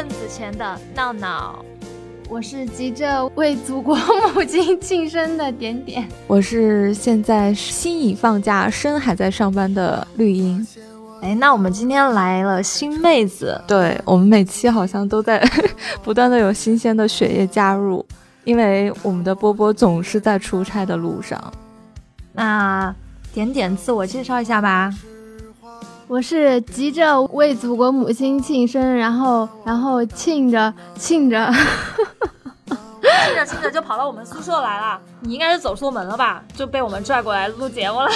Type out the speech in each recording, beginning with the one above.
交份子钱的闹闹。我是急着为祖国母亲庆生的点点，我是现在心已放假，身还在上班的绿茵。哎，那我们今天来了新妹子，对我们每期好像都在 不断的有新鲜的血液加入，因为我们的波波总是在出差的路上。那点点自我介绍一下吧。我是急着为祖国母亲庆生，然后然后庆着庆着，庆着 庆着就跑到我们宿舍来了。你应该是走错门了吧？就被我们拽过来录节目了。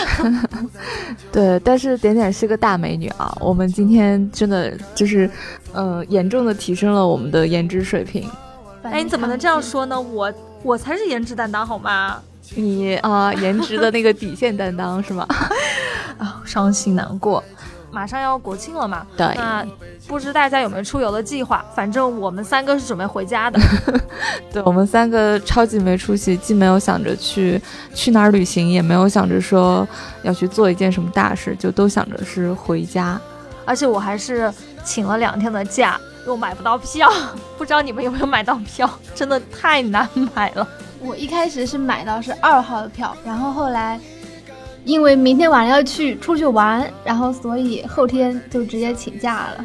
对，但是点点是个大美女啊。我们今天真的就是，呃，严重的提升了我们的颜值水平。哎，你怎么能这样说呢？我我才是颜值担当好吗？你啊，颜值的那个底线担当是吗？啊，伤心难过。马上要国庆了嘛？对。那不知大家有没有出游的计划？反正我们三个是准备回家的。对，我们三个超级没出息，既没有想着去去哪儿旅行，也没有想着说要去做一件什么大事，就都想着是回家。而且我还是请了两天的假，又买不到票。不知道你们有没有买到票？真的太难买了。我一开始是买到是二号的票，然后后来。因为明天晚上要去出去玩，然后所以后天就直接请假了，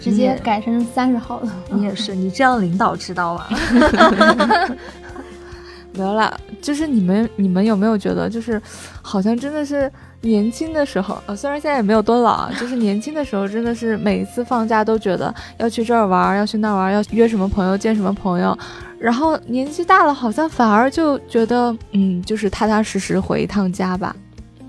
直接改成三十号了。你也是，你这样领导知道吗？没有啦，就是你们，你们有没有觉得，就是好像真的是年轻的时候，呃，虽然现在也没有多老啊，就是年轻的时候，真的是每一次放假都觉得要去这儿玩，要去那儿玩，要约什么朋友，见什么朋友。然后年纪大了，好像反而就觉得，嗯，就是踏踏实实回一趟家吧。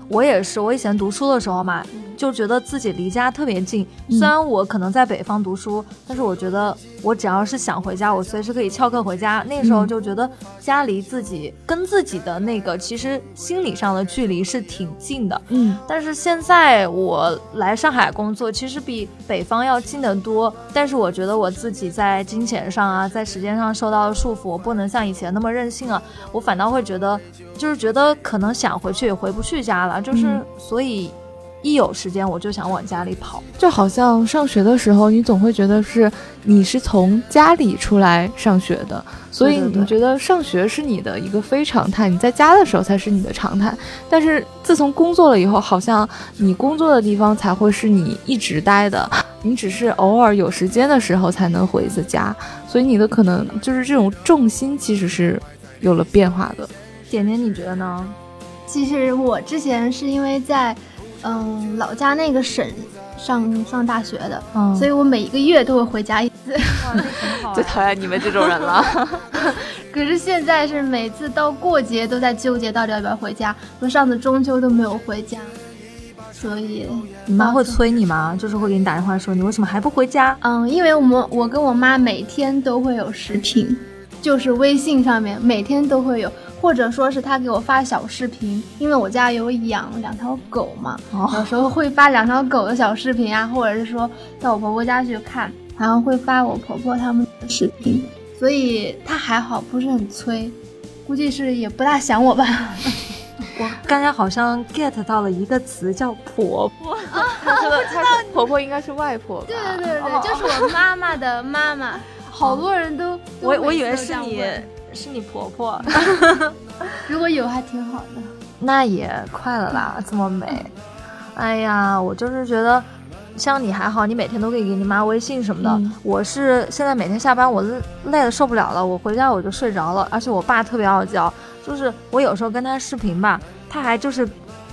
我也是，我以前读书的时候嘛。就觉得自己离家特别近，虽然我可能在北方读书，但是我觉得我只要是想回家，我随时可以翘课回家。那时候就觉得家离自己跟自己的那个其实心理上的距离是挺近的。嗯，但是现在我来上海工作，其实比北方要近得多。但是我觉得我自己在金钱上啊，在时间上受到了束缚，我不能像以前那么任性了。我反倒会觉得，就是觉得可能想回去也回不去家了，就是所以。一有时间我就想往家里跑，就好像上学的时候，你总会觉得是你是从家里出来上学的，所以你觉得上学是你的一个非常态，你在家的时候才是你的常态。但是自从工作了以后，好像你工作的地方才会是你一直待的，你只是偶尔有时间的时候才能回一次家，所以你的可能就是这种重心其实是有了变化的。点点，你觉得呢？其实我之前是因为在。嗯，老家那个省上上大学的，所以我每一个月都会回家一次。最讨厌你们这种人了。可是现在是每次到过节都在纠结到底要不要回家。我上次中秋都没有回家，所以你妈会催你吗？就是会给你打电话说你为什么还不回家？嗯，因为我们我跟我妈每天都会有视频，就是微信上面每天都会有。或者说是他给我发小视频，因为我家有养两条狗嘛，有时候会发两条狗的小视频啊，或者是说到我婆婆家去看，然后会发我婆婆他们的视频，所以他还好，不是很催，估计是也不大想我吧。我刚才好像 get 到了一个词叫婆婆，她说的婆婆应该是外婆，对对对对，就是我妈妈的妈妈，好多人都 我我以为是你。是你婆婆，如果有还挺好的，那也快了啦，这么美。哎呀，我就是觉得，像你还好，你每天都可以给你妈微信什么的。我是现在每天下班，我累的受不了了，我回家我就睡着了。而且我爸特别傲娇，就是我有时候跟他视频吧，他还就是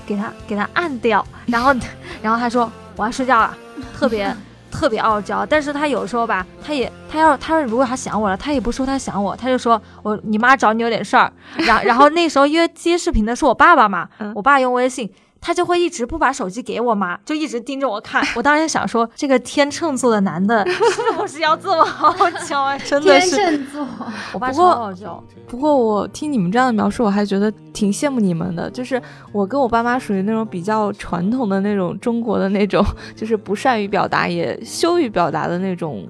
给他给他按掉，然后然后他说我要睡觉了，特别。特别傲娇，但是他有时候吧，他也他要他如果他想我了，他也不说他想我，他就说我你妈找你有点事儿，然然后那时候因为接视频的是我爸爸嘛，我爸用微信。他就会一直不把手机给我妈，就一直盯着我看。我当时想说，这个天秤座的男的是不是要这么傲娇啊？真的是天秤座，我爸超傲娇。不过我听你们这样的描述，我还觉得挺羡慕你们的。就是我跟我爸妈属于那种比较传统的那种中国的那种，就是不善于表达也羞于表达的那种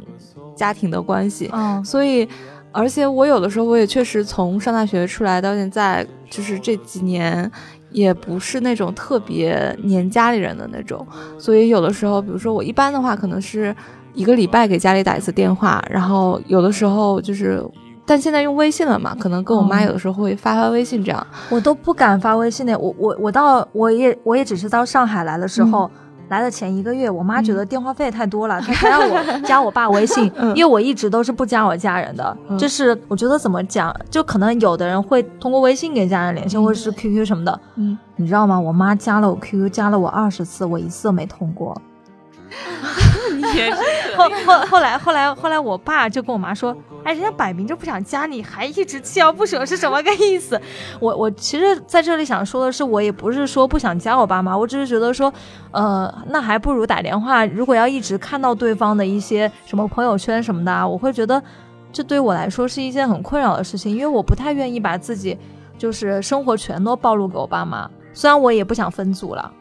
家庭的关系。嗯，所以，而且我有的时候我也确实从上大学出来到现在，就是这几年。也不是那种特别黏家里人的那种，所以有的时候，比如说我一般的话，可能是一个礼拜给家里打一次电话，然后有的时候就是，但现在用微信了嘛，可能跟我妈有的时候会发发微信这样，我都不敢发微信的，我我我到我也我也只是到上海来的时候。来的前一个月，我妈觉得电话费太多了，她 才让我加我爸微信，因为我一直都是不加我家人的。就是我觉得怎么讲，就可能有的人会通过微信跟家人联系，或者是 QQ 什么的。嗯，你知道吗？我妈加了我 QQ，加了我二十次，我一次都没通过。后后后来后来后来，我爸就跟我妈说：“哎，人家摆明就不想加你，还一直锲而不舍，是什么个意思？”我我其实在这里想说的是，我也不是说不想加我爸妈，我只是觉得说，呃，那还不如打电话。如果要一直看到对方的一些什么朋友圈什么的，我会觉得这对我来说是一件很困扰的事情，因为我不太愿意把自己就是生活全都暴露给我爸妈。虽然我也不想分组了。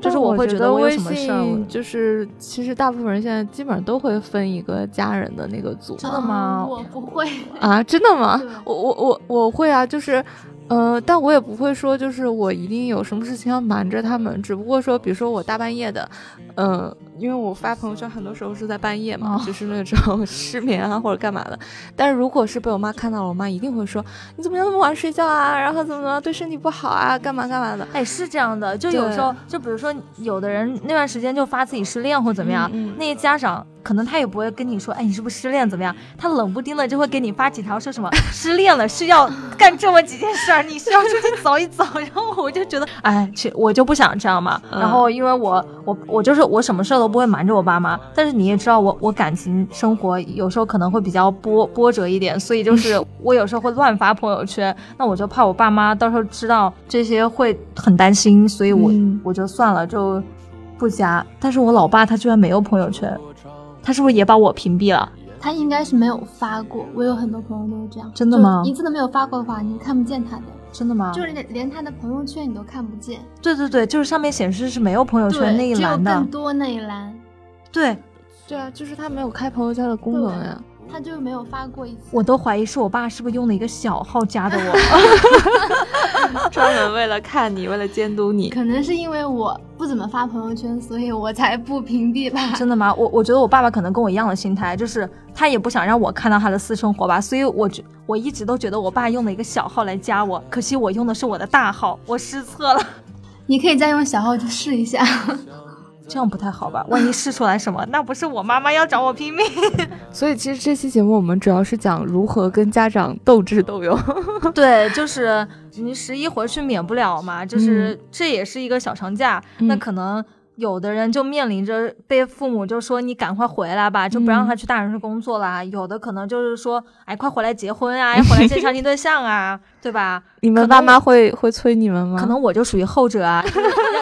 就是我会觉得微信就是其实大部分人现在基本上都会分一个家人的那个组，真的吗？我不会啊，真的吗？我我我我会啊，就是。呃，但我也不会说，就是我一定有什么事情要瞒着他们。只不过说，比如说我大半夜的，嗯，因为我发朋友圈很多时候是在半夜嘛，就是那种 失眠啊或者干嘛的。但是如果是被我妈看到了，我妈一定会说你怎么那么晚睡觉啊，然后怎么怎么对身体不好啊，干嘛干嘛的。哎，是这样的，就有时候，就比如说有的人那段时间就发自己失恋或怎么样，那些家长。可能他也不会跟你说，哎，你是不是失恋怎么样？他冷不丁的就会给你发几条，说什么失恋了是要干这么几件事儿，你是要出去走一走。然后我就觉得，哎，去我就不想这样嘛。然后因为我我我就是我什么事儿都不会瞒着我爸妈，但是你也知道我我感情生活有时候可能会比较波波折一点，所以就是 我有时候会乱发朋友圈，那我就怕我爸妈到时候知道这些会很担心，所以我我就算了就不加。但是我老爸他居然没有朋友圈。他是不是也把我屏蔽了？他应该是没有发过。我有很多朋友都是这样。真的吗？一次都没有发过的话，你看不见他的。真的吗？就是连连他的朋友圈你都看不见。对对对，就是上面显示是没有朋友圈那一栏的。更多那一栏。对，对啊，就是他没有开朋友圈的功能呀。他就没有发过一次，我都怀疑是我爸是不是用了一个小号加的我，专门为了看你，为了监督你。可能是因为我不怎么发朋友圈，所以我才不屏蔽吧。真的吗？我我觉得我爸爸可能跟我一样的心态，就是他也不想让我看到他的私生活吧。所以，我觉我一直都觉得我爸用了一个小号来加我，可惜我用的是我的大号，我失策了。你可以再用小号去试一下。这样不太好吧？万一试出来什么，那不是我妈妈要找我拼命。所以其实这期节目我们主要是讲如何跟家长斗智斗勇。对，就是你十一回去免不了嘛，就是这也是一个小长假。那可能有的人就面临着被父母就说你赶快回来吧，就不让他去大城市工作啦。有的可能就是说，哎，快回来结婚啊，要回来介绍你对象啊，对吧？你们爸妈会会催你们吗？可能我就属于后者啊，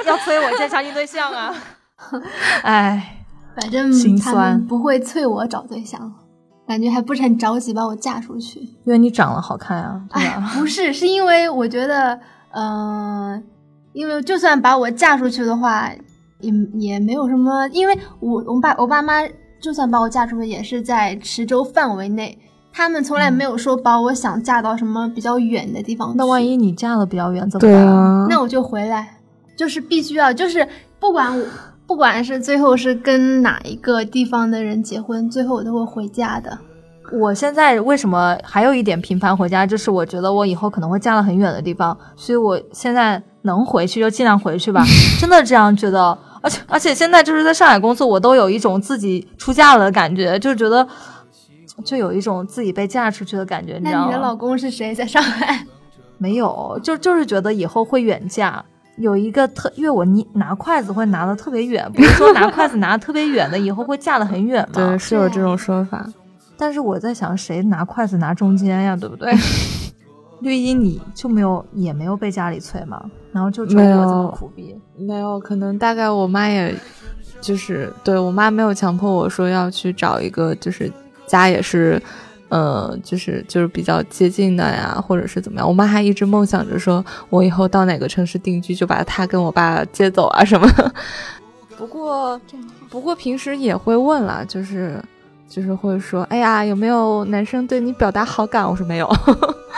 要要催我介绍你对象啊。哎，反正他们不会催我找对象，感觉还不是很着急把我嫁出去。因为你长得好看啊，对吧？不是，是因为我觉得，嗯，因为就算把我嫁出去的话，也也没有什么，因为我我爸我爸妈就算把我嫁出去，也是在池州范围内，他们从来没有说把我想嫁到什么比较远的地方。那万一你嫁的比较远怎么办？那我就回来，就是必须要，就是不管我。不管是最后是跟哪一个地方的人结婚，最后我都会回家的。我现在为什么还有一点频繁回家，就是我觉得我以后可能会嫁到很远的地方，所以我现在能回去就尽量回去吧。真的这样觉得，而且而且现在就是在上海工作，我都有一种自己出嫁了的感觉，就觉得就有一种自己被嫁出去的感觉。你知道吗？你的老公是谁？在上海？没有，就就是觉得以后会远嫁。有一个特，因为我你拿筷子会拿的特别远，不是说 拿筷子拿的特别远的以后会嫁的很远吗？对，是有这种说法。但是我在想，谁拿筷子拿中间呀？对不对？绿衣你就没有也没有被家里催吗？然后就只有我这么苦逼？没有，可能大概我妈也就是对我妈没有强迫我说要去找一个就是家也是。呃，就是就是比较接近的呀，或者是怎么样？我妈还一直梦想着说，我以后到哪个城市定居，就把她跟我爸接走啊什么。不过，不过平时也会问啦，就是就是会说，哎呀，有没有男生对你表达好感？我说没有。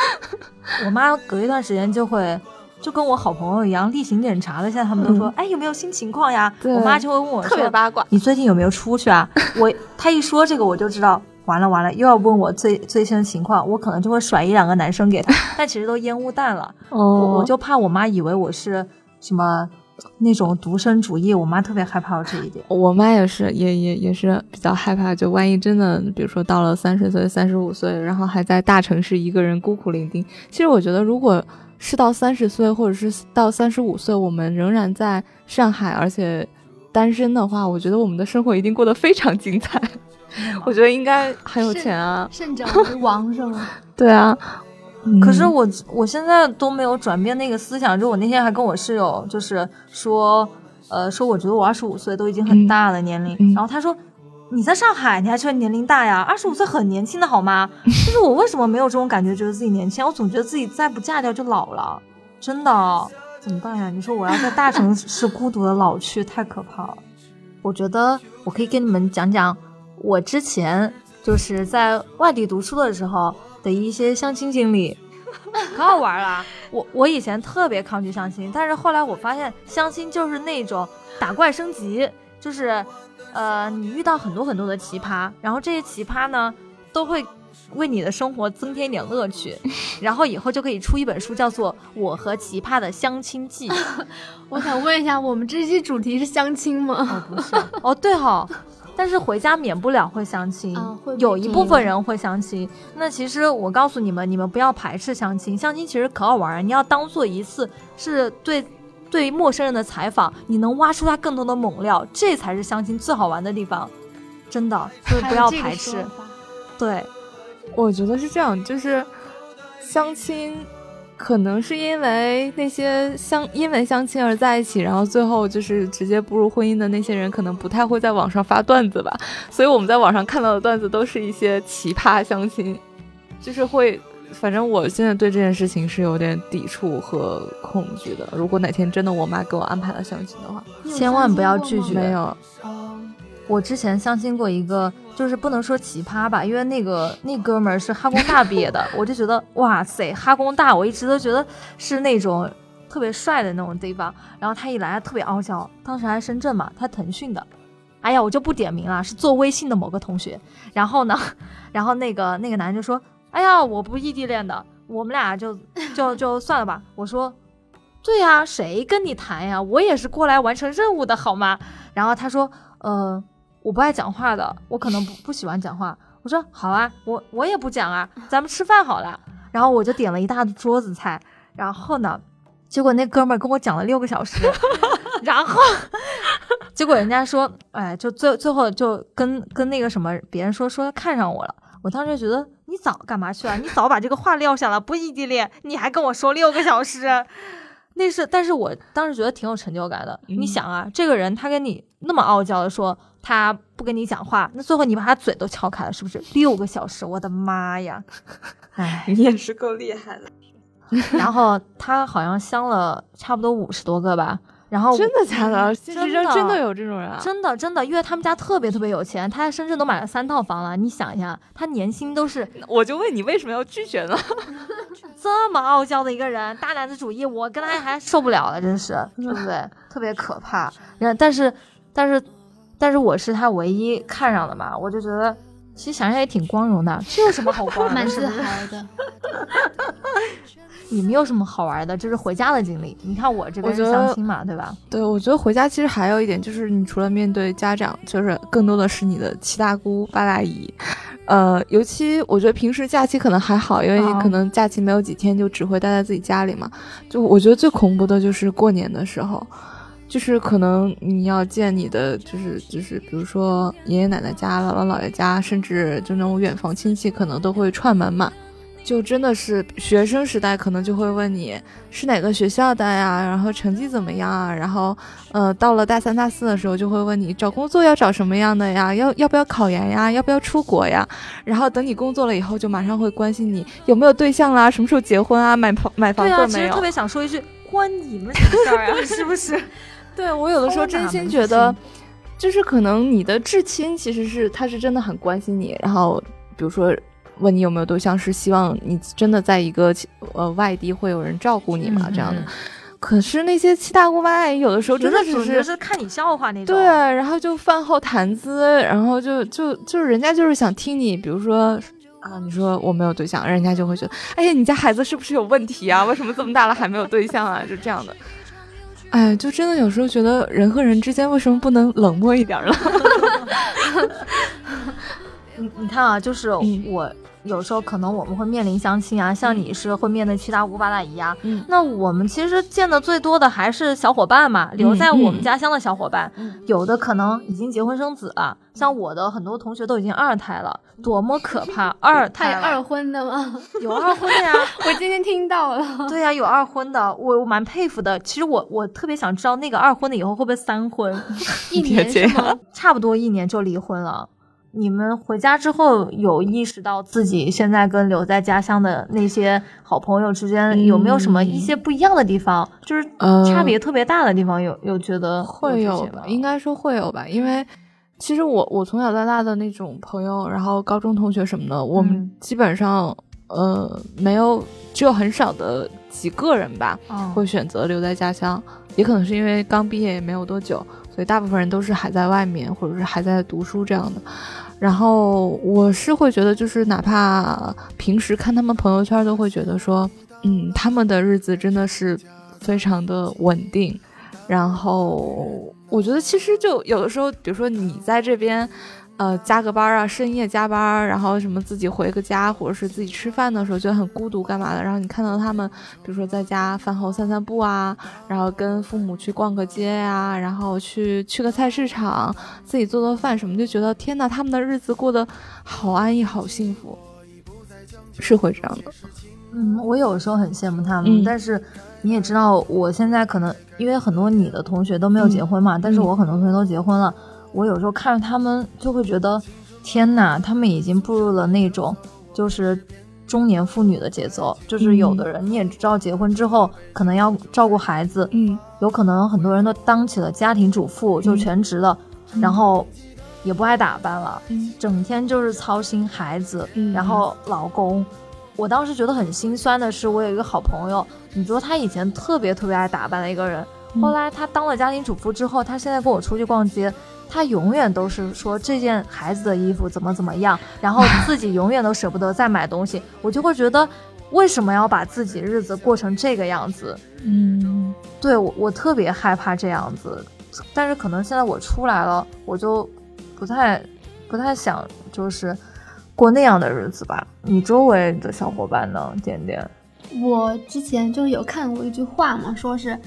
我妈隔一段时间就会。就跟我好朋友一样例行检查的。现在他们都说，哎，有没有新情况呀？我妈就会问我，特别八卦，你最近有没有出去啊？我她一说这个，我就知道完了完了，又要问我最最新的情况，我可能就会甩一两个男生给他，但其实都烟雾弹了。我我就怕我妈以为我是什么。那种独身主义，我妈特别害怕这一点。我妈也是，也也也是比较害怕，就万一真的，比如说到了三十岁、三十五岁，然后还在大城市一个人孤苦伶仃。其实我觉得，如果是到三十岁，或者是到三十五岁，我们仍然在上海，而且单身的话，我觉得我们的生活一定过得非常精彩。我觉得应该很有钱啊，甚至为王是吗？对啊。可是我我现在都没有转变那个思想，就我那天还跟我室友就是说，呃，说我觉得我二十五岁都已经很大了年龄，然后他说你在上海你还觉得年龄大呀？二十五岁很年轻的好吗？就是我为什么没有这种感觉，觉得自己年轻？我总觉得自己再不嫁掉就老了，真的怎么办呀？你说我要在大城市孤独的老去，太可怕了。我觉得我可以跟你们讲讲我之前就是在外地读书的时候。的一些相亲经历，可好玩了。我我以前特别抗拒相亲，但是后来我发现相亲就是那种打怪升级，就是呃你遇到很多很多的奇葩，然后这些奇葩呢都会为你的生活增添一点乐趣，然后以后就可以出一本书，叫做《我和奇葩的相亲记 》。我想问一下，我们这期主题是相亲吗？哦，不是。哦，对哈。但是回家免不了会相亲，有一部分人会相亲。那其实我告诉你们，你们不要排斥相亲，相亲其实可好玩儿。你要当做一次是对对陌生人的采访，你能挖出他更多的猛料，这才是相亲最好玩的地方。真的，所以不要排斥。对，我觉得是这样，就是相亲。可能是因为那些相因为相亲而在一起，然后最后就是直接步入婚姻的那些人，可能不太会在网上发段子吧。所以我们在网上看到的段子都是一些奇葩相亲，就是会，反正我现在对这件事情是有点抵触和恐惧的。如果哪天真的我妈给我安排了相亲的话，千万不要拒绝。没有。我之前相亲过一个，就是不能说奇葩吧，因为那个那哥们儿是哈工大毕业的，我就觉得哇塞，哈工大，我一直都觉得是那种特别帅的那种地方。然后他一来特别傲娇，当时还深圳嘛，他腾讯的，哎呀，我就不点名了，是做微信的某个同学。然后呢，然后那个那个男就说，哎呀，我不异地恋的，我们俩就就就算了吧。我说，对呀，谁跟你谈呀？我也是过来完成任务的好吗？然后他说，呃。我不爱讲话的，我可能不不喜欢讲话。我说好啊，我我也不讲啊，咱们吃饭好了。然后我就点了一大桌子菜，然后呢，结果那哥们儿跟我讲了六个小时，然后结果人家说，哎，就最最后就跟跟那个什么别人说说看上我了。我当时觉得你早干嘛去了？你早把这个话撂下了，不异地恋，你还跟我说六个小时，那是，但是我当时觉得挺有成就感的。你想啊，这个人他跟你那么傲娇的说。他不跟你讲话，那最后你把他嘴都撬开了，是不是？六个小时，我的妈呀！哎，你也是够厉害的。然后他好像相了差不多五十多个吧。然后真的假的？真的真的有这种人？真的真的，因为他们家特别特别有钱，他在深圳都买了三套房了。你想一下，他年薪都是……我就问你为什么要拒绝呢？这么傲娇的一个人，大男子主义，我跟他还受不了了，真是，对不对？特别可怕。但是，但是。但是我是他唯一看上的嘛，我就觉得其实想想也挺光荣的，这有什么好光荣？蛮自豪的。你们有什么好玩的？就是回家的经历。你看我这边相亲嘛，对吧？对，我觉得回家其实还有一点，就是你除了面对家长，就是更多的是你的七大姑八大姨。呃，尤其我觉得平时假期可能还好，因为可能假期没有几天，就只会待在自己家里嘛。就我觉得最恐怖的就是过年的时候。就是可能你要见你的，就是就是，比如说爷爷奶奶家、姥姥姥爷家，甚至就那种远房亲戚，可能都会串门嘛。就真的是学生时代，可能就会问你是哪个学校的呀，然后成绩怎么样啊？然后，呃，到了大三、大四的时候，就会问你找工作要找什么样的呀？要要不要考研呀？要不要出国呀？然后等你工作了以后，就马上会关心你有没有对象啦，什么时候结婚啊？买房买房子没有？对啊，其实特别想说一句，关你们什么事儿啊？是不是？对我有的时候真心觉得，就是可能你的至亲其实是他是真的很关心你，然后比如说问你有没有对象，是希望你真的在一个呃外地会有人照顾你嘛？这样的。可是那些七大姑八大姨有的时候真的只是是看你笑话那种。对，然后就饭后谈资，然后就就就是人家就是想听你，比如说啊，你说我没有对象，人家就会觉得，哎呀，你家孩子是不是有问题啊？为什么这么大了还没有对象啊？就这样的。哎，就真的有时候觉得人和人之间为什么不能冷漠一点了？你你看啊，就是我。有时候可能我们会面临相亲啊，像你是会面对七大姑八大姨啊，嗯那我们其实见的最多的还是小伙伴嘛，留在我们家乡的小伙伴，有的可能已经结婚生子了，像我的很多同学都已经二胎了，多么可怕！二 胎二婚的吗？有二婚的呀，我今天听到了。对呀，有二婚的，我我蛮佩服的。其实我我特别想知道那个二婚的以后会不会三婚，一年？差不多一年就离婚了。你们回家之后有意识到自己现在跟留在家乡的那些好朋友之间有没有什么一些不一样的地方？就是差别特别大的地方，有有觉得会有吧？应该说会有吧，因为其实我我从小到大的那种朋友，然后高中同学什么的，我们基本上呃没有，只有很少的几个人吧会选择留在家乡，也可能是因为刚毕业也没有多久，所以大部分人都是还在外面或者是还在读书这样的。然后我是会觉得，就是哪怕平时看他们朋友圈，都会觉得说，嗯，他们的日子真的是非常的稳定。然后我觉得，其实就有的时候，比如说你在这边。呃，加个班啊，深夜加班，然后什么自己回个家，或者是自己吃饭的时候觉得很孤独，干嘛的？然后你看到他们，比如说在家饭后散散步啊，然后跟父母去逛个街呀，然后去去个菜市场，自己做做饭什么，就觉得天呐，他们的日子过得好安逸，好幸福，是会这样的。嗯，我有时候很羡慕他们，但是你也知道，我现在可能因为很多你的同学都没有结婚嘛，但是我很多同学都结婚了。我有时候看着他们，就会觉得，天哪，他们已经步入了那种就是中年妇女的节奏。就是有的人你也知道，结婚之后可能要照顾孩子，嗯，有可能很多人都当起了家庭主妇，就全职了，然后也不爱打扮了，整天就是操心孩子，然后老公。我当时觉得很心酸的是，我有一个好朋友，你说他以前特别特别爱打扮的一个人，后来他当了家庭主妇之后，他现在跟我出去逛街。他永远都是说这件孩子的衣服怎么怎么样，然后 自己永远都舍不得再买东西。我就会觉得，为什么要把自己日子过成这个样子？嗯，对我我特别害怕这样子。但是可能现在我出来了，我就不太不太想就是过那样的日子吧。你周围的小伙伴呢，点点？我之前就有看过一句话嘛，说是。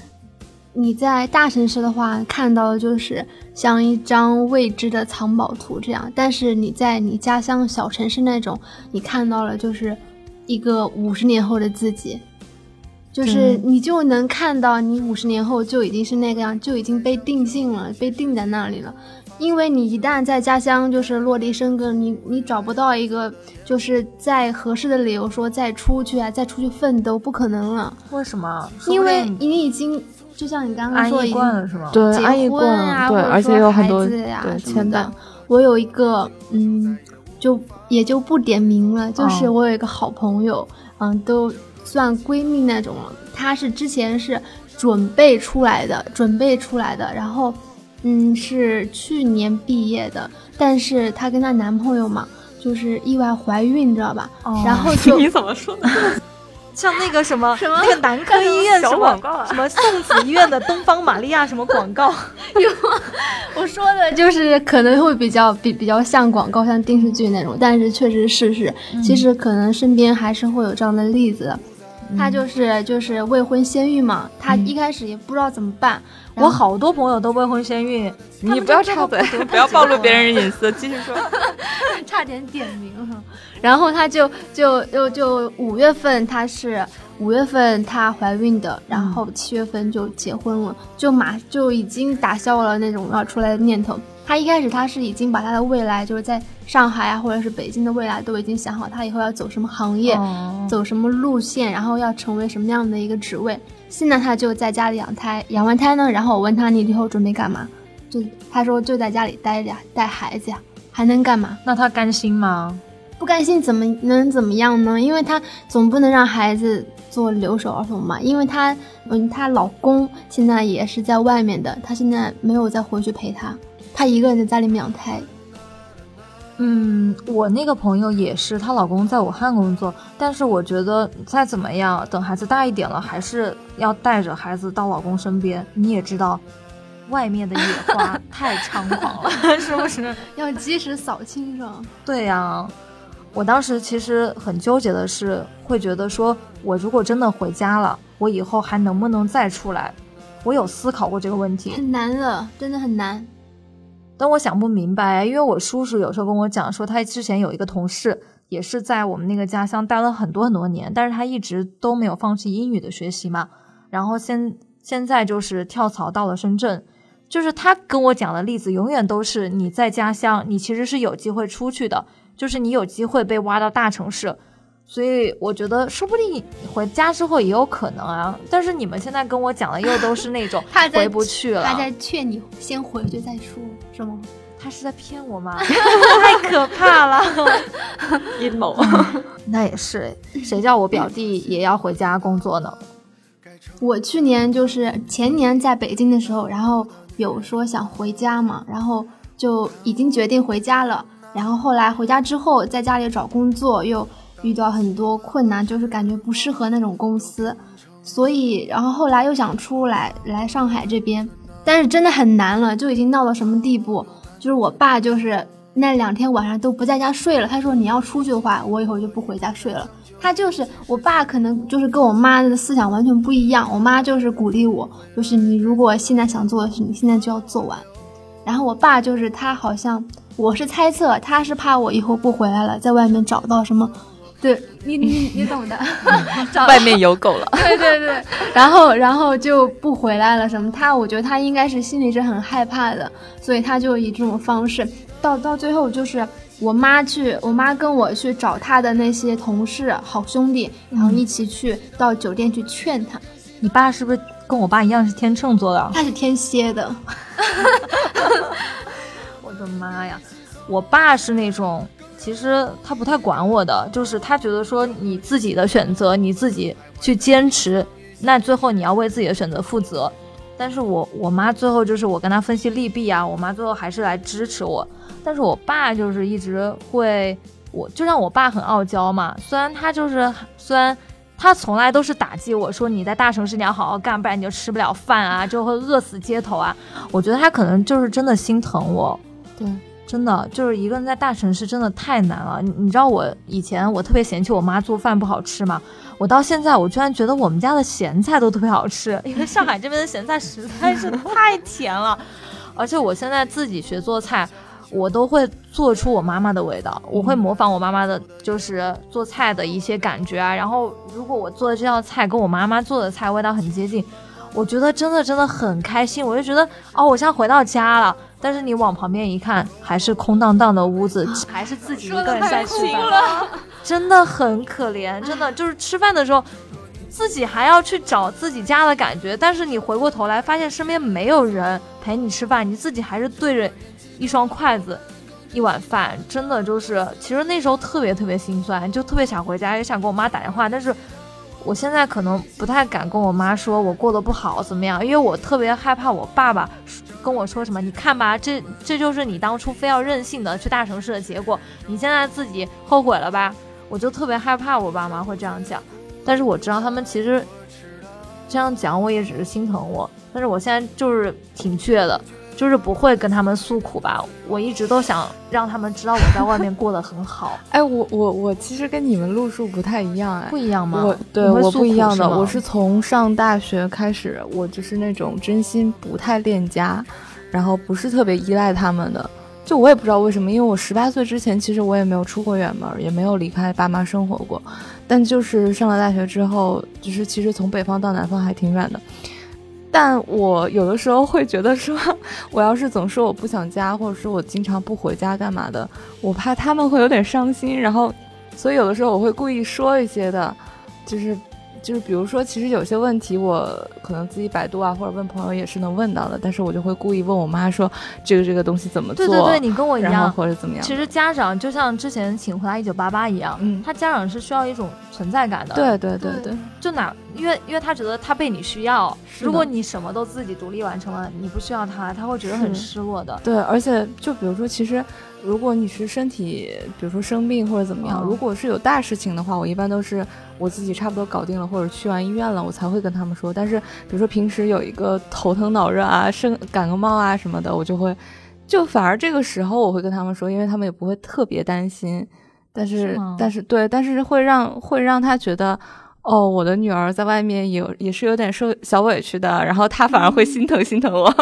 你在大城市的话，看到的就是像一张未知的藏宝图这样；但是你在你家乡小城市那种，你看到了就是一个五十年后的自己，就是你就能看到你五十年后就已经是那个样，就已经被定性了，被定在那里了。因为你一旦在家乡就是落地生根，你你找不到一个就是在合适的理由说再出去啊，再出去奋斗，不可能了。为什么？因为你已经。就像你刚刚说，已经是吗？对，结婚啊，或者说孩子呀什么的。我有一个，嗯，就也就不点名了。就是我有一个好朋友，嗯，都算闺蜜那种了。她是之前是准备出来的，准备出来的，然后，嗯，是去年毕业的。但是她跟她男朋友嘛，就是意外怀孕，你知道吧？然后 就你怎么说的？像那个什么什么那个男科医院什么什么送子医院的东方玛利亚什么广告，有，我说的就是可能会比较比比较像广告，像电视剧那种，但是确实事实，其实可能身边还是会有这样的例子。他就是就是未婚先孕嘛，他一开始也不知道怎么办。我好多朋友都未婚先孕，你不要插嘴，不要暴露别人隐私，继续说。差点点名了。然后他就就就就五月份他是五月份她怀孕的，然后七月份就结婚了，就马就已经打消了那种要出来的念头。她一开始她是已经把她的未来就是在上海啊，或者是北京的未来都已经想好，她以后要走什么行业，走什么路线，然后要成为什么样的一个职位。现在她就在家里养胎，养完胎呢，然后我问她你以后准备干嘛？就她说就在家里待着，带孩子呀，还能干嘛？那他甘心吗？不甘心怎么能怎么样呢？因为她总不能让孩子做留守儿童嘛。因为她，嗯，她老公现在也是在外面的，她现在没有再回去陪她，她一个人在家里面养胎。嗯，我那个朋友也是，她老公在武汉工作，但是我觉得再怎么样，等孩子大一点了，还是要带着孩子到老公身边。你也知道。外面的野花 太猖狂了，是不是？要及时扫清是吧？对呀，我当时其实很纠结的是，会觉得说，我如果真的回家了，我以后还能不能再出来？我有思考过这个问题，很难的，真的很难。但我想不明白，因为我叔叔有时候跟我讲说，他之前有一个同事，也是在我们那个家乡待了很多很多年，但是他一直都没有放弃英语的学习嘛，然后现现在就是跳槽到了深圳。就是他跟我讲的例子，永远都是你在家乡，你其实是有机会出去的，就是你有机会被挖到大城市，所以我觉得说不定回家之后也有可能啊。但是你们现在跟我讲的又都是那种 回不去了，他在劝你先回去再说，是吗？他是在骗我吗？太可怕了，阴谋。那也是，谁叫我表弟也要回家工作呢？我去年就是前年在北京的时候，然后。有说想回家嘛，然后就已经决定回家了。然后后来回家之后，在家里找工作又遇到很多困难，就是感觉不适合那种公司，所以然后后来又想出来来上海这边，但是真的很难了，就已经闹到什么地步，就是我爸就是那两天晚上都不在家睡了。他说你要出去的话，我以后就不回家睡了。他就是我爸，可能就是跟我妈的思想完全不一样。我妈就是鼓励我，就是你如果现在想做的事，你现在就要做完。然后我爸就是他，好像我是猜测，他是怕我以后不回来了，在外面找到什么，对你你你懂的，外面有狗了。对对对，然后然后就不回来了什么。他我觉得他应该是心里是很害怕的，所以他就以这种方式，到到最后就是。我妈去，我妈跟我去找她的那些同事、好兄弟，然后一起去到酒店去劝他。你爸是不是跟我爸一样是天秤座的？他是天蝎的。我的妈呀！我爸是那种，其实他不太管我的，就是他觉得说你自己的选择，你自己去坚持，那最后你要为自己的选择负责。但是我我妈最后就是我跟她分析利弊啊，我妈最后还是来支持我。但是我爸就是一直会，我就让我爸很傲娇嘛。虽然他就是，虽然他从来都是打击我说你在大城市你要好好干，不然你就吃不了饭啊，就会饿死街头啊。我觉得他可能就是真的心疼我。对，真的就是一个人在大城市真的太难了。你你知道我以前我特别嫌弃我妈做饭不好吃嘛？我到现在我居然觉得我们家的咸菜都特别好吃，因为上海这边的咸菜实在是太甜了。而且我现在自己学做菜。我都会做出我妈妈的味道，我会模仿我妈妈的，就是做菜的一些感觉啊。然后，如果我做的这道菜跟我妈妈做的菜味道很接近，我觉得真的真的很开心。我就觉得哦，我像回到家了。但是你往旁边一看，还是空荡荡的屋子，还是自己一个人在吃饭，真的很可怜。真的就是吃饭的时候，自己还要去找自己家的感觉，但是你回过头来发现身边没有人陪你吃饭，你自己还是对着。一双筷子，一碗饭，真的就是，其实那时候特别特别心酸，就特别想回家，也想给我妈打电话。但是我现在可能不太敢跟我妈说我过得不好怎么样，因为我特别害怕我爸爸跟我说什么。你看吧，这这就是你当初非要任性的去大城市的结果，你现在自己后悔了吧？我就特别害怕我爸妈会这样讲。但是我知道他们其实这样讲，我也只是心疼我。但是我现在就是挺倔的。就是不会跟他们诉苦吧，我一直都想让他们知道我在外面过得很好。哎，我我我其实跟你们路数不太一样，哎，不一样吗？我对我不一样的，我是从上大学开始，我就是那种真心不太恋家，然后不是特别依赖他们的。就我也不知道为什么，因为我十八岁之前其实我也没有出过远门，也没有离开爸妈生活过，但就是上了大学之后，就是其实从北方到南方还挺远的。但我有的时候会觉得说，我要是总说我不想家，或者说我经常不回家干嘛的，我怕他们会有点伤心。然后，所以有的时候我会故意说一些的，就是就是比如说，其实有些问题我可能自己百度啊，或者问朋友也是能问到的，但是我就会故意问我妈说这个这个东西怎么做？对对对，你跟我一样，或者怎么样？其实家长就像之前请回答一九八八一样，嗯，他家长是需要一种存在感的。对对对对，就哪，因为因为他觉得他被你需要，如果你什么都自己独立完成了，你不需要他，他会觉得很失落的。对，而且就比如说，其实。如果你是身体，比如说生病或者怎么样，如果是有大事情的话，我一般都是我自己差不多搞定了，或者去完医院了，我才会跟他们说。但是，比如说平时有一个头疼脑热啊，生感个冒啊什么的，我就会，就反而这个时候我会跟他们说，因为他们也不会特别担心。但是，但是对，但是会让会让他觉得，哦，我的女儿在外面有也是有点受小委屈的，然后他反而会心疼心疼我。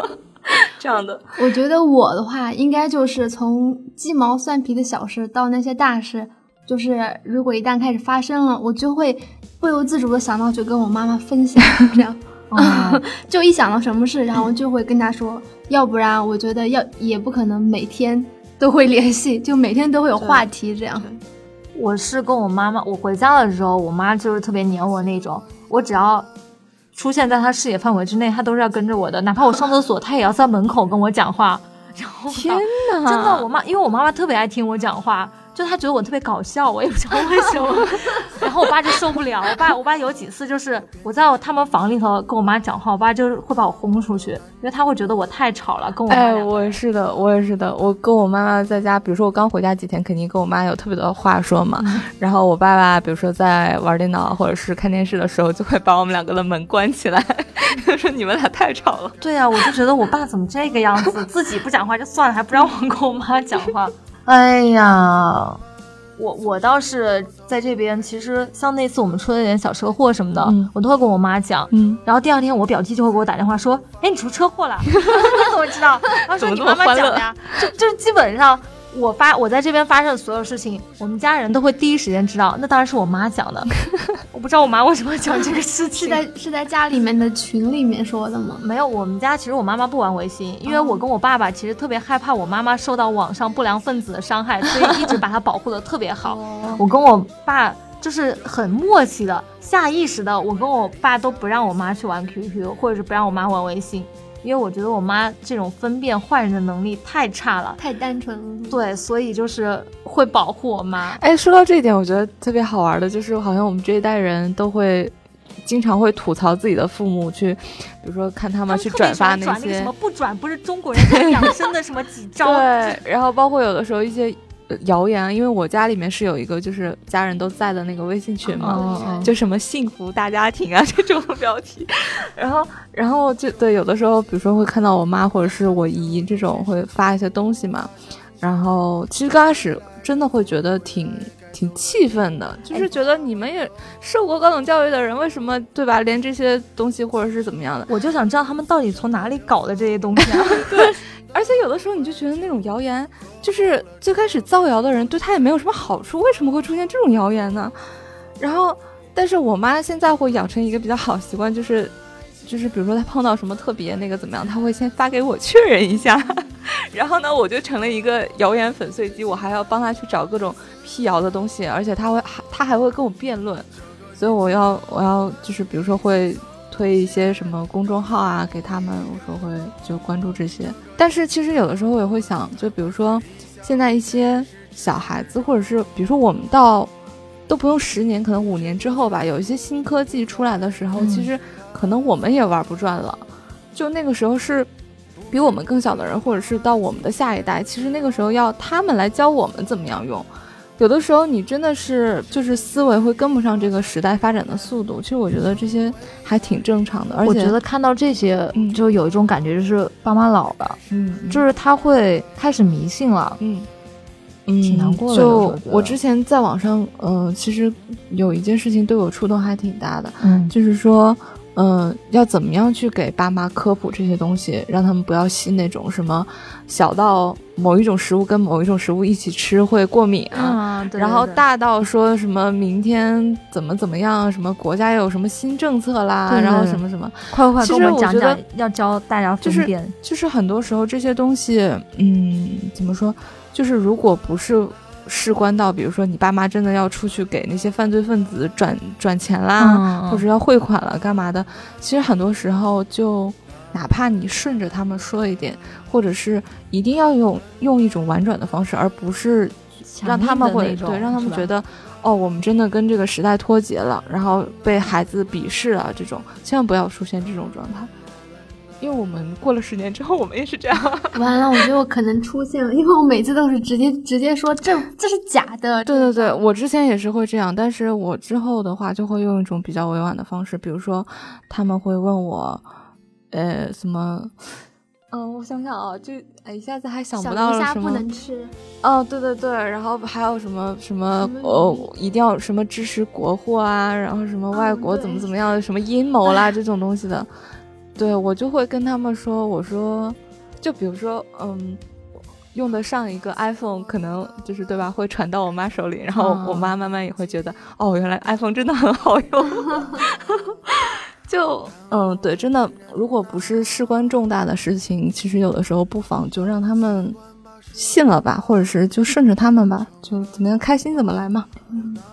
这样的，我觉得我的话应该就是从鸡毛蒜皮的小事到那些大事，就是如果一旦开始发生了，我就会不由自主的想到就跟我妈妈分享，这样 就一想到什么事，然后就会跟她说，要不然我觉得要也不可能每天都会联系，就每天都会有话题这样。我是跟我妈妈，我回家的时候，我妈就是特别黏我那种，我只要。出现在他视野范围之内，他都是要跟着我的，哪怕我上厕所，他也要在门口跟我讲话。然后，天哪，真的，我妈，因为我妈妈特别爱听我讲话。就他觉得我特别搞笑，我也不知道为什么。然后我爸就受不了，我爸我爸有几次就是我在他们房里头跟我妈讲话，我爸就会把我轰出去，因为他会觉得我太吵了。跟我哎，我也是的，我也是的。我跟我妈妈在家，比如说我刚回家几天，肯定跟我妈有特别多的话说嘛。然后我爸爸，比如说在玩电脑或者是看电视的时候，就会把我们两个的门关起来，说你们俩太吵了。对呀，我就觉得我爸怎么这个样子，自己不讲话就算了，还不让我跟我妈讲话。哎呀，我我倒是在这边，其实像那次我们出了点小车祸什么的，我都会跟我妈讲。嗯，然后第二天我表弟就会给我打电话说：“哎，你出车祸了？你怎么知道？”然后说你妈妈讲的呀，就就是基本上。我发我在这边发生的所有事情，我们家人都会第一时间知道。那当然是我妈讲的，我不知道我妈为什么讲这个事情。是在是在家里面的群里面说的吗？没有，我们家其实我妈妈不玩微信，因为我跟我爸爸其实特别害怕我妈妈受到网上不良分子的伤害，所以一直把她保护的特别好。我跟我爸就是很默契的，下意识的，我跟我爸都不让我妈去玩 QQ，或者是不让我妈玩微信。因为我觉得我妈这种分辨坏人的能力太差了，太单纯了。对，所以就是会保护我妈。哎，说到这一点，我觉得特别好玩的，就是好像我们这一代人都会经常会吐槽自己的父母，去比如说看他们去转发那些什么不转不是中国人养生的什么几 招。对，然后包括有的时候一些。谣言，因为我家里面是有一个就是家人都在的那个微信群嘛，就什么幸福大家庭啊这种标题，然后然后就对，有的时候比如说会看到我妈或者是我姨这种会发一些东西嘛，然后其实刚开始真的会觉得挺挺气愤的，就是觉得你们也受过高等教育的人，为什么对吧？连这些东西或者是怎么样的，我就想知道他们到底从哪里搞的这些东西啊？对。而且有的时候你就觉得那种谣言，就是最开始造谣的人对他也没有什么好处，为什么会出现这种谣言呢？然后，但是我妈现在会养成一个比较好习惯，就是，就是比如说她碰到什么特别那个怎么样，她会先发给我确认一下，然后呢，我就成了一个谣言粉碎机，我还要帮她去找各种辟谣的东西，而且她会还她还会跟我辩论，所以我要我要就是比如说会。推一些什么公众号啊给他们，我说会就关注这些。但是其实有的时候我也会想，就比如说现在一些小孩子，或者是比如说我们到都不用十年，可能五年之后吧，有一些新科技出来的时候，其实可能我们也玩不转了。就那个时候是比我们更小的人，或者是到我们的下一代，其实那个时候要他们来教我们怎么样用。有的时候你真的是就是思维会跟不上这个时代发展的速度，其实我觉得这些还挺正常的。而且我觉得看到这些，就有一种感觉，就是爸妈老了，嗯，就是他会开始迷信了，嗯嗯，挺难过的。就我之前在网上，呃，其实有一件事情对我触动还挺大的，嗯，就是说。嗯，要怎么样去给爸妈科普这些东西，让他们不要信那种什么小到某一种食物跟某一种食物一起吃会过敏啊，然后大到说什么明天怎么怎么样，什么国家有什么新政策啦，然后什么什么，快快跟我们讲讲，要教大家分辨。就是很多时候这些东西，嗯，怎么说，就是如果不是事关到，比如说你爸妈真的要出去给那些犯罪分子转转钱啦，或者要汇款了干嘛的，其实很多时候就哪怕你顺着他们说一点，或者是一定要用用一种婉转的方式，而不是让他们会对让他们觉得哦，我们真的跟这个时代脱节了，然后被孩子鄙视了，这种千万不要出现这种状态。因为我们过了十年之后，我们也是这样。完了，我觉得我可能出现了，因为我每次都是直接直接说这这是假的。对对对，我之前也是会这样，但是我之后的话就会用一种比较委婉的方式，比如说他们会问我，呃，什么？嗯，我想想啊，就哎一下子还想不到了什么。不能吃。哦，对对对，然后还有什么什么哦，一定要什么支持国货啊，然后什么外国怎么怎么样，什么阴谋啦这种东西的。对我就会跟他们说，我说，就比如说，嗯，用的上一个 iPhone 可能就是对吧，会传到我妈手里，然后我妈慢慢也会觉得，哦，原来 iPhone 真的很好用。就嗯，对，真的，如果不是事关重大的事情，其实有的时候不妨就让他们信了吧，或者是就顺着他们吧，就怎么样开心怎么来嘛。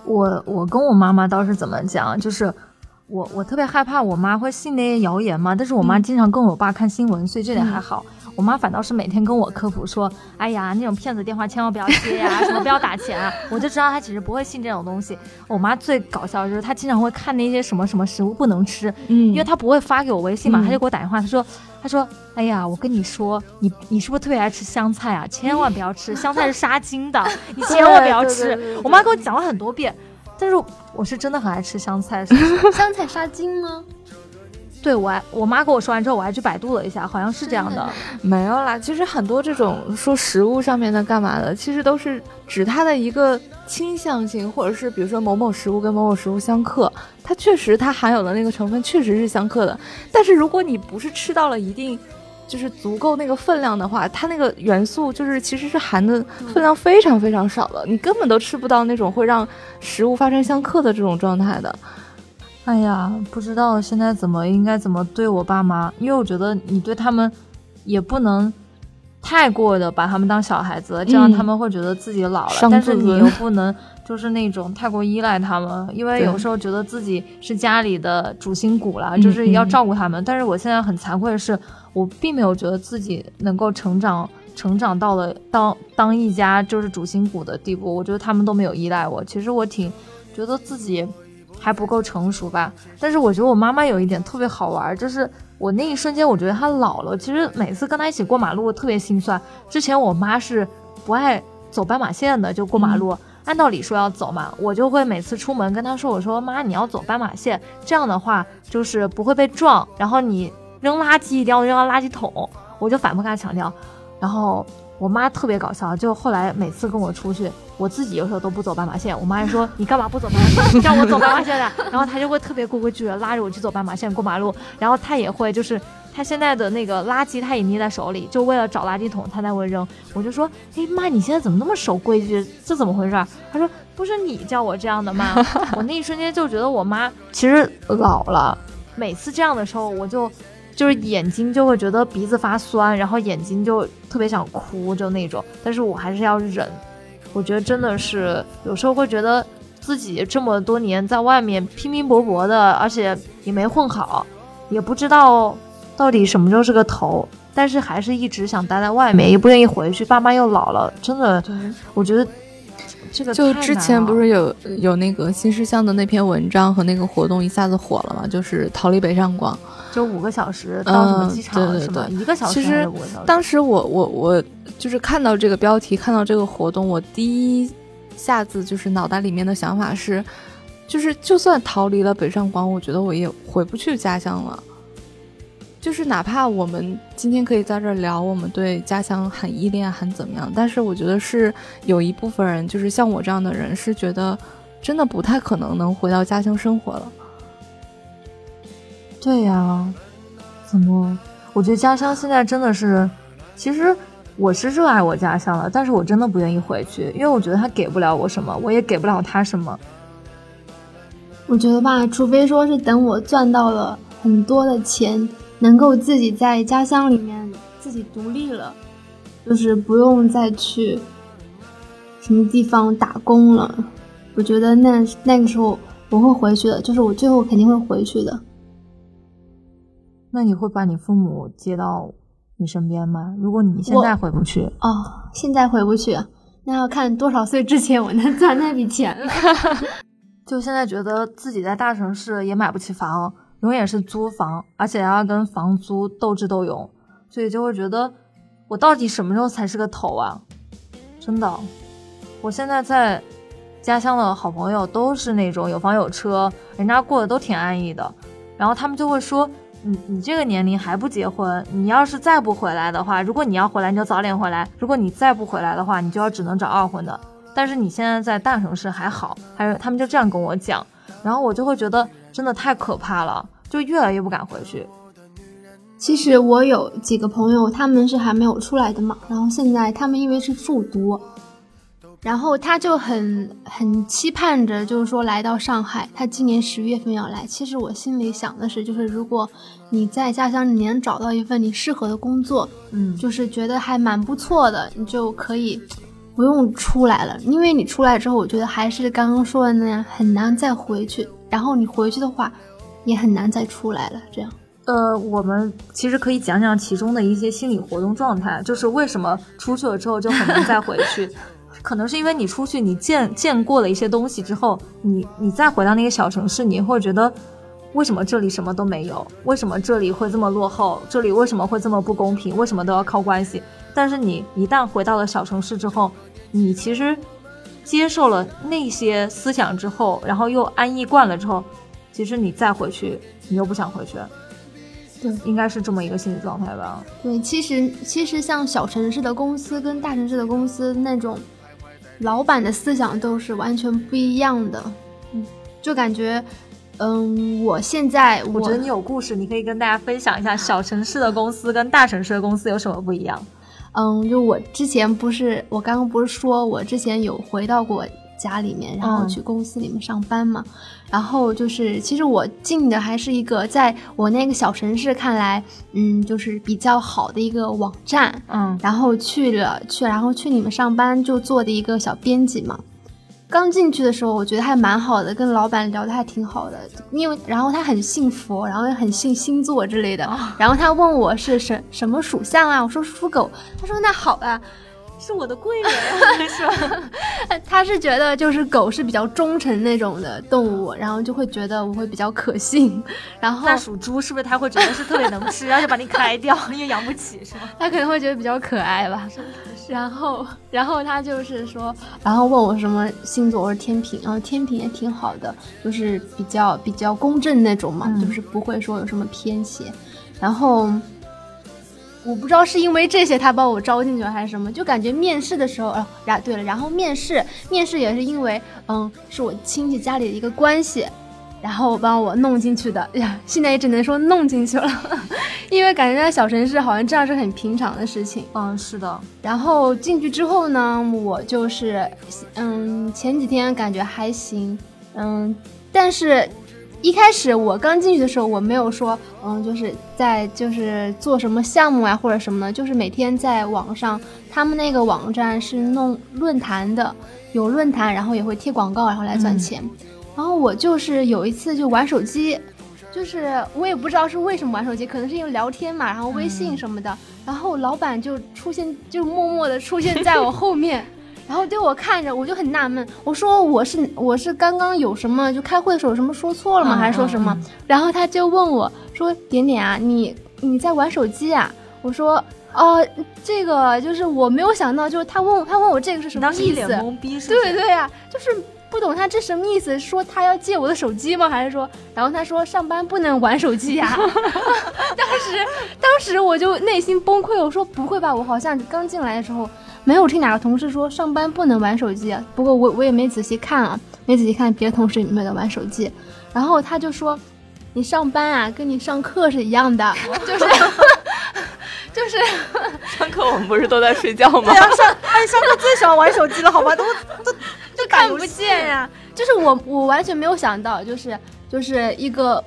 我我跟我妈妈倒是怎么讲，就是。我我特别害怕我妈会信那些谣言嘛，但是我妈经常跟我爸看新闻，所以这点还好。我妈反倒是每天跟我科普说，哎呀，那种骗子电话千万不要接呀，什么不要打钱啊，我就知道她其实不会信这种东西。我妈最搞笑的就是她经常会看那些什么什么食物不能吃，嗯，因为她不会发给我微信嘛，她就给我打电话，她说，她说，哎呀，我跟你说，你你是不是特别爱吃香菜啊？千万不要吃，香菜是杀精的，你千万不要吃。我妈跟我讲了很多遍。但是我是真的很爱吃香菜，香菜杀精吗？对我还，我妈跟我说完之后，我还去百度了一下，好像是这样的。没有啦，其实很多这种说食物上面的干嘛的，其实都是指它的一个倾向性，或者是比如说某某食物跟某某食物相克，它确实它含有的那个成分确实是相克的。但是如果你不是吃到了一定。就是足够那个分量的话，它那个元素就是其实是含的分量非常非常少的，你根本都吃不到那种会让食物发生相克的这种状态的。哎呀，不知道现在怎么应该怎么对我爸妈，因为我觉得你对他们也不能太过的把他们当小孩子，这样他们会觉得自己老了，但是你又不能就是那种太过依赖他们，因为有时候觉得自己是家里的主心骨了，就是要照顾他们。但是我现在很惭愧的是。我并没有觉得自己能够成长，成长到了当当一家就是主心骨的地步。我觉得他们都没有依赖我。其实我挺觉得自己还不够成熟吧。但是我觉得我妈妈有一点特别好玩，就是我那一瞬间我觉得她老了。其实每次跟她一起过马路，特别心酸。之前我妈是不爱走斑马线的，就过马路，按道理说要走嘛，我就会每次出门跟她说：“我说妈，你要走斑马线，这样的话就是不会被撞。然后你。”扔垃圾一定要扔到垃圾桶，我就反复跟他强调。然后我妈特别搞笑，就后来每次跟我出去，我自己有时候都不走斑马线，我妈就说你干嘛不走斑马线，叫我走斑马线的。然后她就会特别规规矩矩拉着我去走斑马线过马路。然后她也会就是她现在的那个垃圾，她也捏在手里，就为了找垃圾桶，她才会扔。我就说，哎妈，你现在怎么那么守规矩？这怎么回事？她说不是你叫我这样的吗？我那一瞬间就觉得我妈其实老了。每次这样的时候，我就。就是眼睛就会觉得鼻子发酸，然后眼睛就特别想哭，就那种。但是我还是要忍。我觉得真的是有时候会觉得自己这么多年在外面拼拼搏搏的，而且也没混好，也不知道到底什么时候是个头。但是还是一直想待在外面，也不愿意回去。爸妈又老了，真的，我觉得这个就之前不是有有那个新事项的那篇文章和那个活动一下子火了嘛？就是逃离北上广。就五个小时到什么机场是吗？一个小时。其实当时我我我就是看到这个标题，看到这个活动，我第一下子就是脑袋里面的想法是，就是就算逃离了北上广，我觉得我也回不去家乡了。就是哪怕我们今天可以在这儿聊，我们对家乡很依恋，很怎么样，但是我觉得是有一部分人，就是像我这样的人，是觉得真的不太可能能回到家乡生活了。对呀，怎么？我觉得家乡现在真的是，其实我是热爱我家乡的，但是我真的不愿意回去，因为我觉得他给不了我什么，我也给不了他什么。我觉得吧，除非说是等我赚到了很多的钱，能够自己在家乡里面自己独立了，就是不用再去什么地方打工了。我觉得那那个时候我会回去的，就是我最后肯定会回去的。那你会把你父母接到你身边吗？如果你现在回不去哦，现在回不去，那要看多少岁之前我能攒那笔钱了。就现在觉得自己在大城市也买不起房，永远是租房，而且还要跟房租斗智斗勇，所以就会觉得我到底什么时候才是个头啊？真的，我现在在家乡的好朋友都是那种有房有车，人家过得都挺安逸的，然后他们就会说，你你这个年龄还不结婚，你要是再不回来的话，如果你要回来，你就早点回来；如果你再不回来的话，你就要只能找二婚的。但是你现在在大城市还好，还有他们就这样跟我讲，然后我就会觉得真的太可怕了，就越来越不敢回去。其实我有几个朋友，他们是还没有出来的嘛，然后现在他们因为是复读，然后他就很很期盼着，就是说来到上海，他今年十月份要来。其实我心里想的是，就是如果你在家乡你能找到一份你适合的工作，嗯，就是觉得还蛮不错的，你就可以。不用出来了，因为你出来之后，我觉得还是刚刚说的那样，很难再回去。然后你回去的话，也很难再出来了。这样，呃，我们其实可以讲讲其中的一些心理活动状态，就是为什么出去了之后就很难再回去。可能是因为你出去，你见见过了一些东西之后，你你再回到那个小城市，你会觉得为什么这里什么都没有？为什么这里会这么落后？这里为什么会这么不公平？为什么都要靠关系？但是你一旦回到了小城市之后，你其实接受了那些思想之后，然后又安逸惯了之后，其实你再回去，你又不想回去。对，应该是这么一个心理状态吧。对，其实其实像小城市的公司跟大城市的公司那种老板的思想都是完全不一样的。嗯，就感觉，嗯，我现在我觉得你有故事，你可以跟大家分享一下 小城市的公司跟大城市的公司有什么不一样。嗯，就我之前不是，我刚刚不是说我之前有回到过家里面，然后去公司里面上班嘛。然后就是，其实我进的还是一个在我那个小城市看来，嗯，就是比较好的一个网站。嗯，然后去了去，然后去你们上班就做的一个小编辑嘛。刚进去的时候，我觉得还蛮好的，跟老板聊的还挺好的。因为然后他很信佛，然后也很信星座之类的。然后他问我是什什么属相啊？我说属狗。他说那好啊。是我的贵人，是吧？他是觉得就是狗是比较忠诚那种的动物，然后就会觉得我会比较可信。然后那属猪是不是他会觉得是特别能吃，然后就把你开掉，因为养不起是吗？他可能会觉得比较可爱吧。然后，然后他就是说，然后问我什么星座，我说天平，然后天平也挺好的，就是比较比较公正那种嘛，就是不会说有什么偏斜。然后。我不知道是因为这些他把我招进去了还是什么，就感觉面试的时候，哦，然对了，然后面试面试也是因为，嗯，是我亲戚家里的一个关系，然后帮我弄进去的。呀，现在也只能说弄进去了，因为感觉在小城市好像这样是很平常的事情。嗯，是的。然后进去之后呢，我就是，嗯，前几天感觉还行，嗯，但是。一开始我刚进去的时候，我没有说，嗯，就是在就是做什么项目啊或者什么的，就是每天在网上，他们那个网站是弄论坛的，有论坛，然后也会贴广告，然后来赚钱。然后我就是有一次就玩手机，就是我也不知道是为什么玩手机，可能是因为聊天嘛，然后微信什么的，然后老板就出现，就默默的出现在我后面。然后对我看着，我就很纳闷。我说我是我是刚刚有什么就开会的时候有什么说错了吗？还是说什么？然后他就问我说：“点点啊，你你在玩手机啊？”我说：“哦，这个就是我没有想到，就是他问他问我这个是什么意思？懵逼是？对对呀，就是不懂他这什么意思？说他要借我的手机吗？还是说？然后他说上班不能玩手机呀？当时当时我就内心崩溃，我说不会吧？我好像刚进来的时候。没有听哪个同事说上班不能玩手机，不过我我也没仔细看啊，没仔细看别的同事有没有在玩手机。然后他就说，你上班啊，跟你上课是一样的，就是 就是 上课我们不是都在睡觉吗？对啊，上哎上课最喜欢玩手机了，好吧，都都 都看不见呀。就是我我完全没有想到，就是就是一个。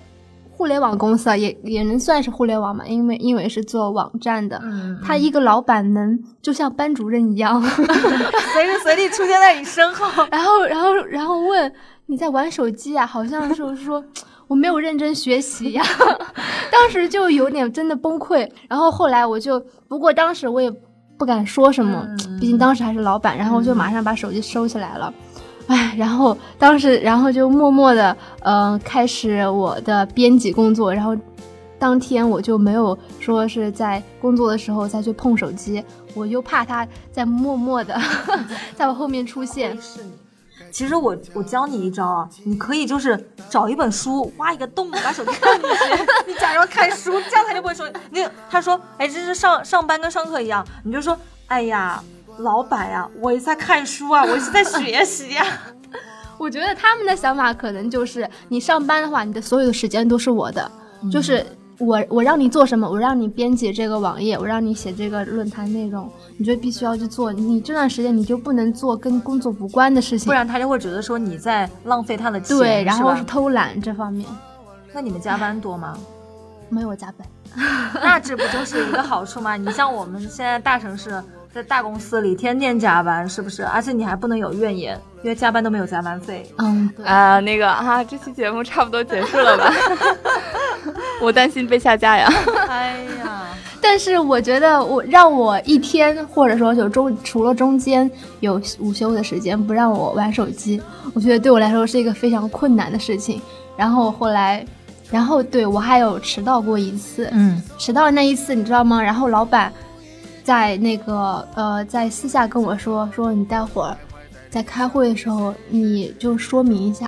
互联网公司啊，也也能算是互联网嘛，因为因为是做网站的。嗯，他一个老板能就像班主任一样，随时随地出现在你身后，然后然后然后问你在玩手机啊？好像是说我没有认真学习呀，当时就有点真的崩溃。然后后来我就，不过当时我也不敢说什么，毕竟当时还是老板，然后我就马上把手机收起来了。哎，然后当时，然后就默默的，呃，开始我的编辑工作。然后当天我就没有说是在工作的时候再去碰手机，我又怕他在默默的 在我后面出现。是你。其实我我教你一招啊，你可以就是找一本书，挖一个洞，把手机放进去，你假装看书，这样他就不会说你。他说，哎，这是上上班跟上课一样，你就说，哎呀。老板呀，我也在看书啊，我是在学习呀。我觉得他们的想法可能就是，你上班的话，你的所有的时间都是我的，就是我我让你做什么，我让你编辑这个网页，我让你写这个论坛内容，你就必须要去做。你这段时间你就不能做跟工作无关的事情，不然他就会觉得说你在浪费他的钱，对，然后是偷懒这方面。那你们加班多吗？没有加班，那这不就是一个好处吗？你像我们现在大城市。在大公司里天天加班，是不是？而且你还不能有怨言，因为加班都没有加班费。嗯，啊，那个啊，这期节目差不多结束了吧？我担心被下架呀。哎呀，但是我觉得我让我一天或者说就中除了中间有午休的时间不让我玩手机，我觉得对我来说是一个非常困难的事情。然后后来，然后对我还有迟到过一次，嗯，迟到那一次你知道吗？然后老板。在那个呃，在私下跟我说说，你待会儿在开会的时候，你就说明一下，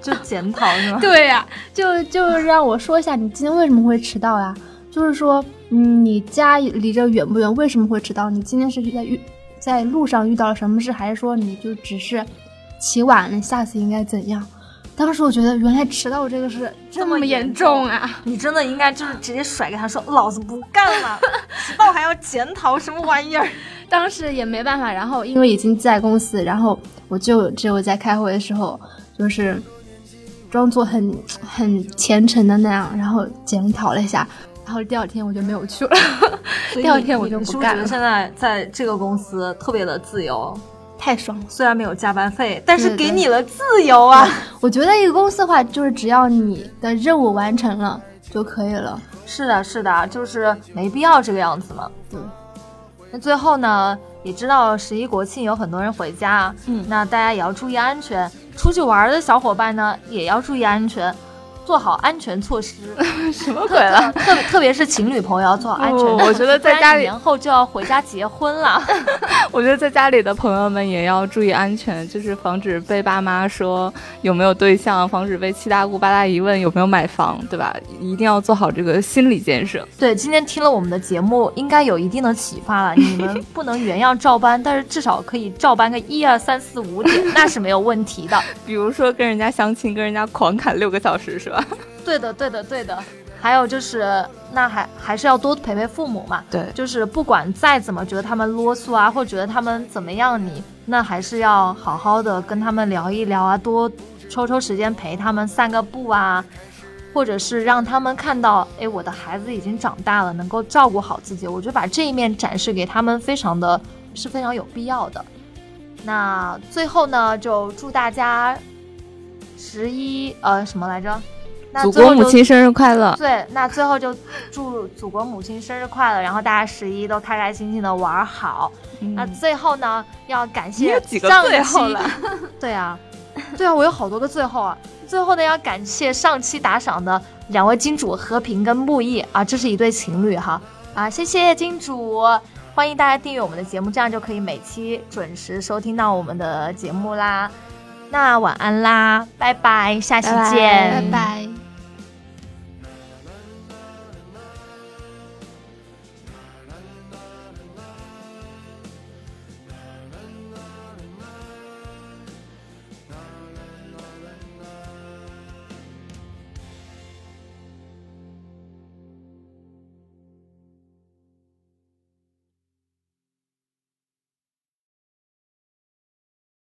就检讨是吗？对呀，就就让我说一下，你今天为什么会迟到呀？就是说，嗯，你家离这远不远？为什么会迟到？你今天是在遇在路上遇到了什么事，还是说你就只是起晚了？下次应该怎样？当时我觉得，原来迟到这个是这么严重啊！你真的应该就是直接甩给他说：“老子不干了，迟到还要检讨什么玩意儿？”当时也没办法，然后因为已经在公司，然后我就只有在开会的时候，就是装作很很虔诚的那样，然后检讨了一下，然后第二天我就没有去了。第二天我就不干了。现在在这个公司特别的自由。太爽了，虽然没有加班费，但是给你了自由啊！我觉得一个公司的话，就是只要你的任务完成了就可以了。是的，是的，就是没必要这个样子嘛。对。那最后呢，也知道十一国庆有很多人回家，嗯，那大家也要注意安全。出去玩的小伙伴呢，也要注意安全。做好安全措施，什么鬼了？特别特别是情侣朋友要做好安全。我觉得在家里年后就要回家结婚了。我觉得在家里的朋友们也要注意安全，就是防止被爸妈说有没有对象，防止被七大姑八大姨问有没有买房，对吧？一定要做好这个心理建设。对，今天听了我们的节目，应该有一定的启发了。你们不能原样照搬，但是至少可以照搬个一二三四五点，那是没有问题的。比如说跟人家相亲，跟人家狂砍六个小时，是吧？对的，对的，对的。还有就是，那还还是要多陪陪父母嘛。对，就是不管再怎么觉得他们啰嗦啊，或觉得他们怎么样，你那还是要好好的跟他们聊一聊啊，多抽抽时间陪他们散个步啊，或者是让他们看到，哎，我的孩子已经长大了，能够照顾好自己。我觉得把这一面展示给他们，非常的是非常有必要的。那最后呢，就祝大家十一呃什么来着？祖国母亲生日快乐！对，那最后就祝祖国母亲生日快乐，然后大家十一都开开心心的玩好。那最后呢，要感谢上期，对啊，对啊，我有好多个最后啊。最后呢，要感谢上期打赏的两位金主和平跟木易啊，这是一对情侣哈啊，谢谢金主，欢迎大家订阅我们的节目，这样就可以每期准时收听到我们的节目啦。那晚安啦，拜拜，下期见，拜拜。